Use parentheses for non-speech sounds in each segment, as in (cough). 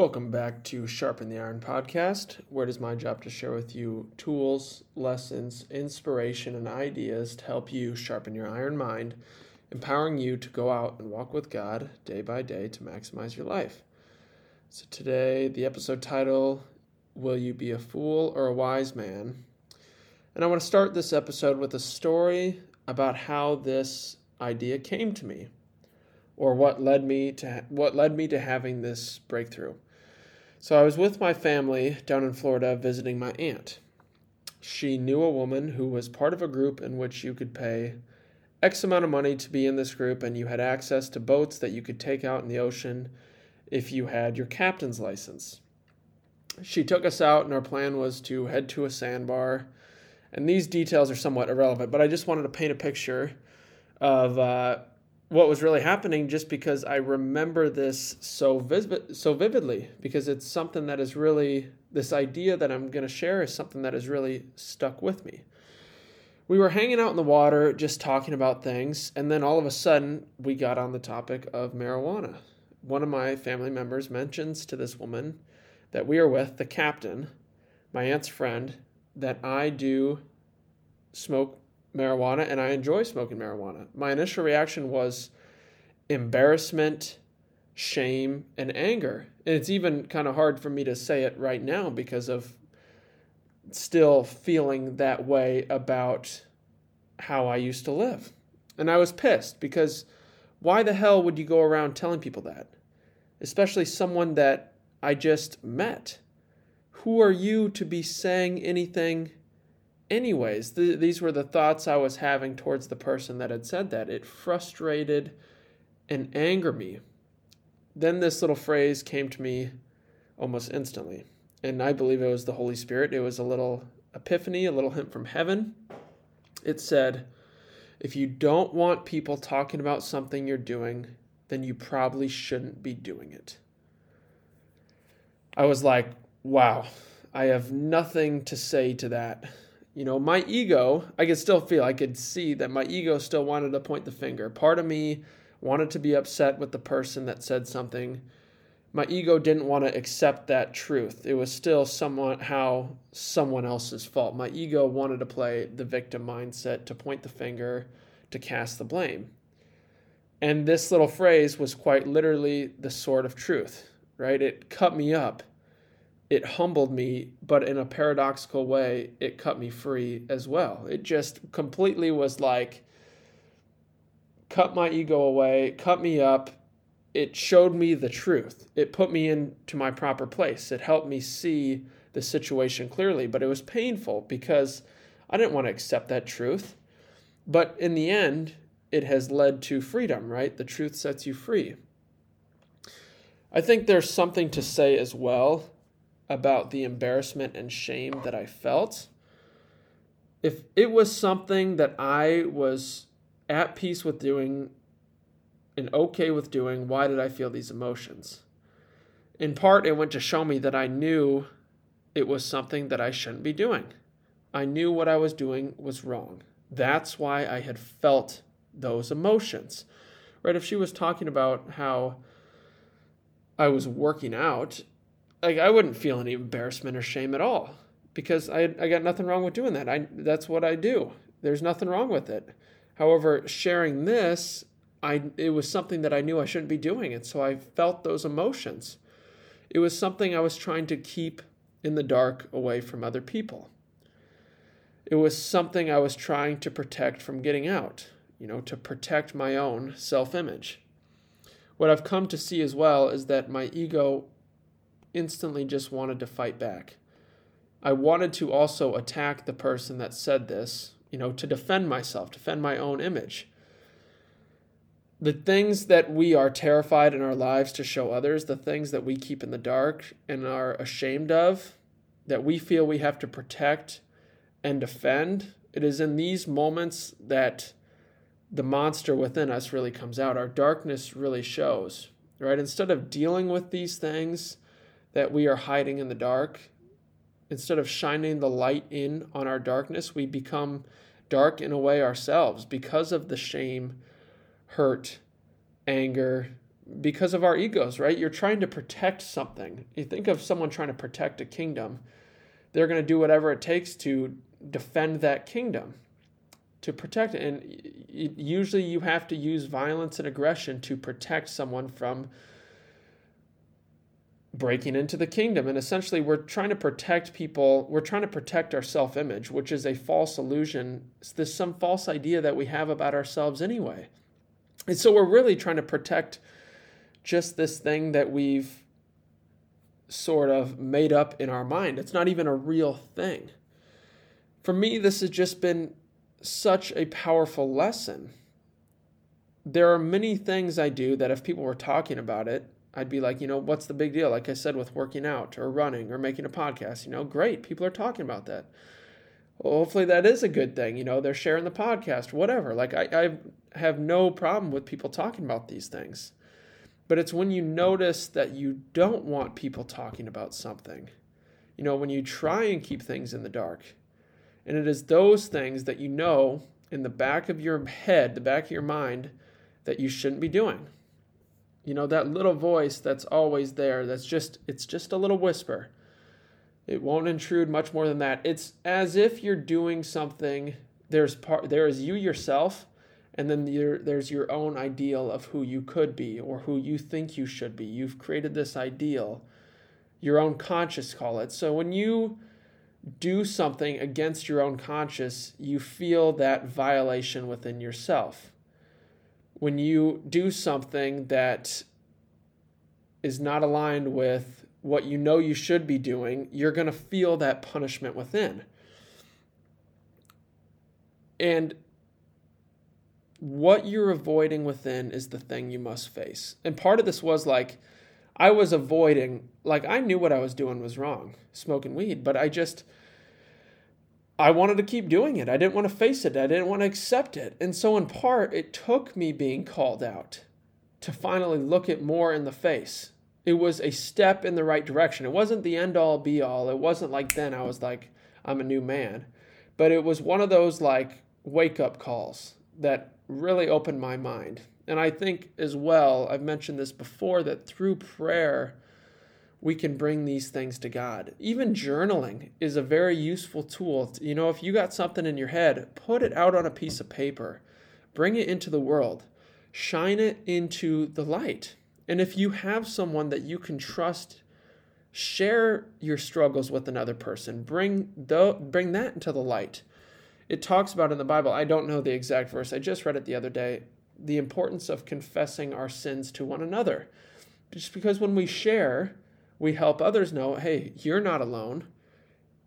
Welcome back to Sharpen the Iron podcast, where it is my job to share with you tools, lessons, inspiration, and ideas to help you sharpen your iron mind, empowering you to go out and walk with God day by day to maximize your life. So, today, the episode title Will You Be a Fool or a Wise Man? And I want to start this episode with a story about how this idea came to me or what led me to what led me to having this breakthrough. So I was with my family down in Florida visiting my aunt. She knew a woman who was part of a group in which you could pay X amount of money to be in this group, and you had access to boats that you could take out in the ocean if you had your captain's license. She took us out, and our plan was to head to a sandbar. And these details are somewhat irrelevant, but I just wanted to paint a picture of uh, what was really happening just because I remember this so so vividly because it's something that is really this idea that I'm going to share is something that has really stuck with me. We were hanging out in the water just talking about things and then all of a sudden we got on the topic of marijuana. One of my family members mentions to this woman that we are with, the captain, my aunt's friend, that I do smoke marijuana and I enjoy smoking marijuana. My initial reaction was embarrassment, shame, and anger. And it's even kind of hard for me to say it right now because of still feeling that way about how I used to live. And I was pissed because why the hell would you go around telling people that? Especially someone that I just met. Who are you to be saying anything anyways, th- these were the thoughts I was having towards the person that had said that. It frustrated and angered me. Then this little phrase came to me almost instantly. And I believe it was the Holy Spirit. It was a little epiphany, a little hint from heaven. It said, If you don't want people talking about something you're doing, then you probably shouldn't be doing it. I was like, wow, I have nothing to say to that you know, my ego, I could still feel, I could see that my ego still wanted to point the finger. Part of me wanted to be upset with the person that said something. My ego didn't want to accept that truth. It was still somewhat how someone else's fault. My ego wanted to play the victim mindset, to point the finger, to cast the blame. And this little phrase was quite literally the sword of truth, right? It cut me up it humbled me, but in a paradoxical way, it cut me free as well. It just completely was like, cut my ego away, cut me up. It showed me the truth. It put me into my proper place. It helped me see the situation clearly, but it was painful because I didn't want to accept that truth. But in the end, it has led to freedom, right? The truth sets you free. I think there's something to say as well about the embarrassment and shame that I felt. If it was something that I was at peace with doing and okay with doing, why did I feel these emotions? In part, it went to show me that I knew it was something that I shouldn't be doing. I knew what I was doing was wrong. That's why I had felt those emotions. Right? If she was talking about how I was working out like I wouldn't feel any embarrassment or shame at all because I I got nothing wrong with doing that. I that's what I do. There's nothing wrong with it. However, sharing this, I it was something that I knew I shouldn't be doing, and so I felt those emotions. It was something I was trying to keep in the dark away from other people. It was something I was trying to protect from getting out, you know, to protect my own self image. What I've come to see as well is that my ego instantly just wanted to fight back. I wanted to also attack the person that said this, you know, to defend myself, defend my own image. The things that we are terrified in our lives to show others, the things that we keep in the dark and are ashamed of, that we feel we have to protect and defend, it is in these moments that the monster within us really comes out. Our darkness really shows, right? Instead of dealing with these things, that we are hiding in the dark. Instead of shining the light in on our darkness, we become dark in a way ourselves because of the shame, hurt, anger, because of our egos, right? You're trying to protect something. You think of someone trying to protect a kingdom, they're going to do whatever it takes to defend that kingdom, to protect it. And usually you have to use violence and aggression to protect someone from breaking into the kingdom. And essentially, we're trying to protect people, we're trying to protect our self image, which is a false illusion. There's some false idea that we have about ourselves anyway. And so we're really trying to protect just this thing that we've sort of made up in our mind. It's not even a real thing. For me, this has just been such a powerful lesson. There are many things I do that if people were talking about it, I'd be like, you know, what's the big deal? Like I said, with working out or running or making a podcast, you know, great. People are talking about that. Well, hopefully that is a good thing. You know, they're sharing the podcast, whatever. Like I, I have no problem with people talking about these things. But it's when you notice that you don't want people talking about something, you know, when you try and keep things in the dark. And it is those things that you know in the back of your head, the back of your mind, that you shouldn't be doing. You know, that little voice that's always there, that's just, it's just a little whisper. It won't intrude much more than that. It's as if you're doing something, there's part, there is you yourself, and then there's your own ideal of who you could be or who you think you should be. You've created this ideal, your own conscious, call it. So when you do something against your own conscious, you feel that violation within yourself. When you do something that is not aligned with what you know you should be doing, you're going to feel that punishment within. And what you're avoiding within is the thing you must face. And part of this was like, I was avoiding, like, I knew what I was doing was wrong, smoking weed, but I just, I wanted to keep doing it. I didn't want to face it. I didn't want to accept it. And so, in part, it took me being called out to finally look it more in the face. It was a step in the right direction. It wasn't the end all be all. It wasn't like then I was like, I'm a new man. But it was one of those like wake up calls that really opened my mind. And I think as well, I've mentioned this before, that through prayer, we can bring these things to God. Even journaling is a very useful tool. You know, if you got something in your head, put it out on a piece of paper, bring it into the world, shine it into the light. And if you have someone that you can trust, share your struggles with another person. Bring the, bring that into the light it talks about in the Bible, I don't know the exact verse, I just read it the other day, the importance of confessing our sins to one another. Just because when we share, we help others know, hey, you're not alone.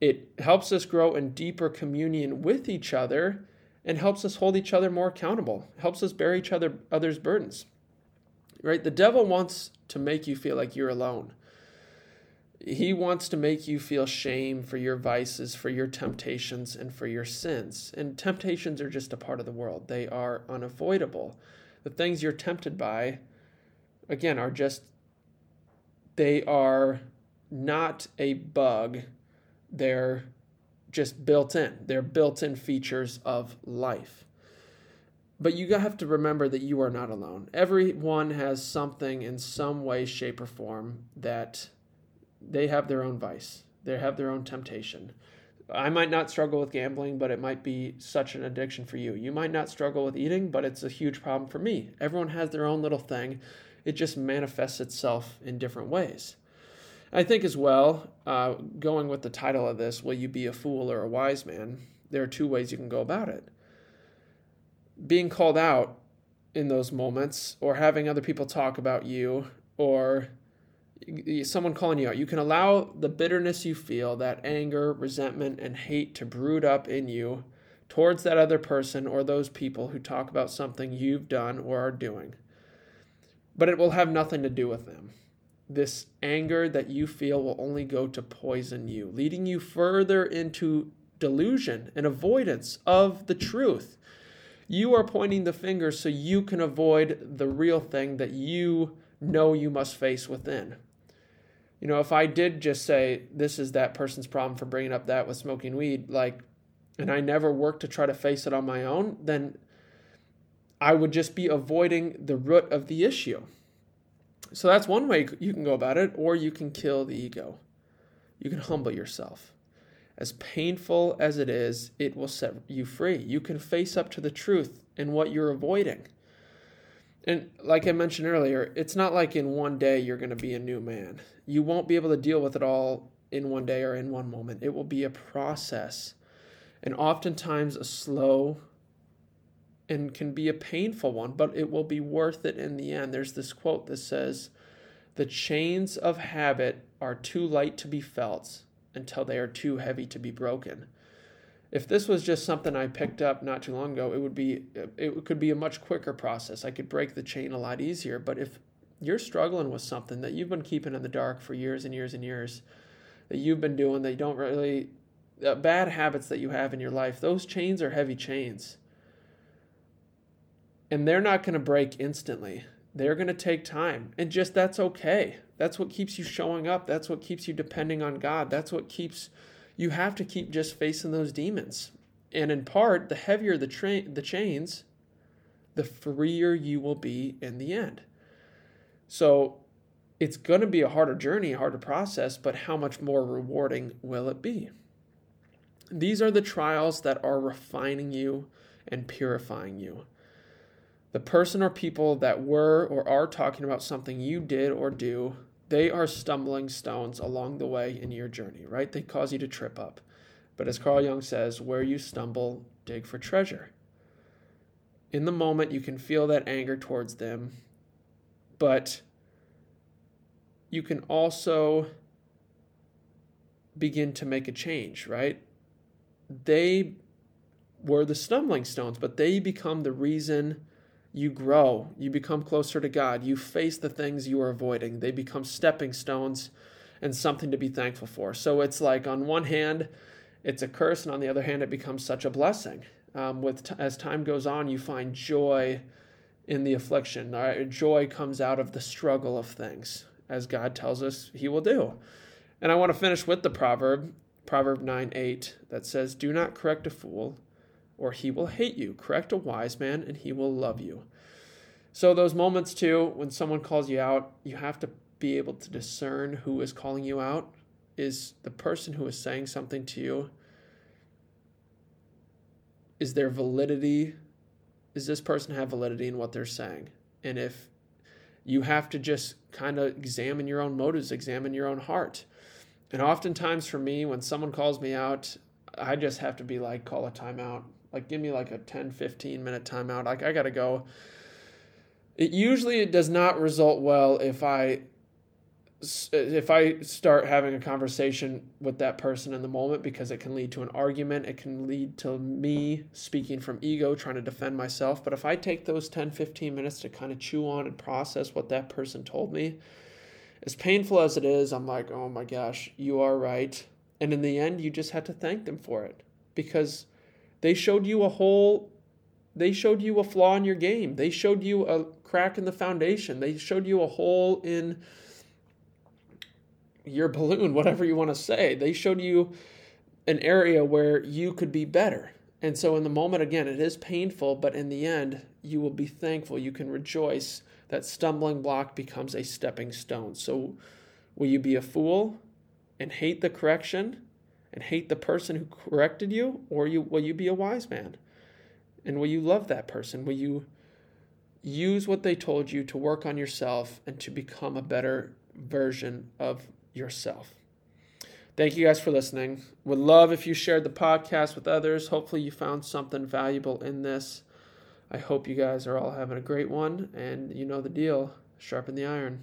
It helps us grow in deeper communion with each other and helps us hold each other more accountable, helps us bear each other others' burdens. Right? The devil wants to make you feel like you're alone. He wants to make you feel shame for your vices, for your temptations, and for your sins. And temptations are just a part of the world, they are unavoidable. The things you're tempted by, again, are just, they are not a bug. They're just built in. They're built in features of life. But you have to remember that you are not alone. Everyone has something in some way, shape, or form that they have their own vice. They have their own temptation. I might not struggle with gambling, but it might be such an addiction for you. You might not struggle with eating, but it's a huge problem for me. Everyone has their own little thing. It just manifests itself in different ways. I think as well, uh, going with the title of this, Will You Be a Fool or a Wise Man? There are two ways you can go about it. Being called out in those moments, or having other people talk about you, or someone calling you out. You can allow the bitterness you feel, that anger, resentment, and hate to brood up in you towards that other person or those people who talk about something you've done or are doing. But it will have nothing to do with them. This anger that you feel will only go to poison you, leading you further into delusion and avoidance of the truth. You are pointing the finger so you can avoid the real thing that you know you must face within you know, if I did just say this is that person's problem for bringing up that with smoking weed, like, and I never worked to try to face it on my own, then I would just be avoiding the root of the issue. So that's one way you can go about it, or you can kill the ego. You can humble yourself. As painful as it is, it will set you free. You can face up to the truth and what you're avoiding. And like I mentioned earlier, it's not like in one day you're going to be a new man. You won't be able to deal with it all in one day or in one moment. It will be a process, and oftentimes a slow and can be a painful one, but it will be worth it in the end. There's this quote that says, The chains of habit are too light to be felt until they are too heavy to be broken. If this was just something I picked up not too long ago, it would be it could be a much quicker process. I could break the chain a lot easier, but if you're struggling with something that you've been keeping in the dark for years and years and years, that you've been doing that you don't really uh, bad habits that you have in your life, those chains are heavy chains and they're not going to break instantly. They're going to take time. And just that's okay. That's what keeps you showing up. That's what keeps you depending on God. That's what keeps you have to keep just facing those demons. And in part, the heavier the tra- the chains, the freer you will be in the end. So it's going to be a harder journey, a harder process, but how much more rewarding will it be? These are the trials that are refining you and purifying you the person or people that were or are talking about something you did or do, they are stumbling stones along the way in your journey, right? They cause you to trip up. But as Carl Jung says, where you stumble, dig for treasure. In the moment, you can feel that anger towards them, but you can also begin to make a change, right? They were the stumbling stones, but they become the reason you grow, you become closer to God, you face the things you are avoiding. They become stepping stones and something to be thankful for. So it's like on one hand, it's a curse, and on the other hand, it becomes such a blessing. Um, with t- as time goes on, you find joy in the affliction. Right? Joy comes out of the struggle of things, as God tells us He will do. And I want to finish with the proverb, Proverb 9 8, that says, Do not correct a fool, or he will hate you. Correct a wise man, and he will love you. So, those moments too, when someone calls you out, you have to be able to discern who is calling you out. Is the person who is saying something to you, is there validity? Does this person have validity in what they're saying? And if you have to just kind of examine your own motives, examine your own heart. And oftentimes for me, when someone calls me out, I just have to be like, call a timeout like give me like a 10 15 minute timeout. Like i gotta go. It usually it does not result well if i if i start having a conversation with that person in the moment because it can lead to an argument. It can lead to me speaking from ego trying to defend myself. But if i take those 10 15 minutes to kind of chew on and process what that person told me as painful as it is i'm like oh my gosh you are right. And in the end you just have to thank them for it because they showed you a hole, they showed you a flaw in your game. They showed you a crack in the foundation. They showed you a hole in your balloon, (laughs) whatever you want to say. They showed you an area where you could be better. And so, in the moment, again, it is painful, but in the end, you will be thankful. You can rejoice that stumbling block becomes a stepping stone. So, will you be a fool and hate the correction? And hate the person who corrected you, or you, will you be a wise man? And will you love that person? Will you use what they told you to work on yourself and to become a better version of yourself? Thank you guys for listening. Would love if you shared the podcast with others. Hopefully, you found something valuable in this. I hope you guys are all having a great one, and you know the deal sharpen the iron.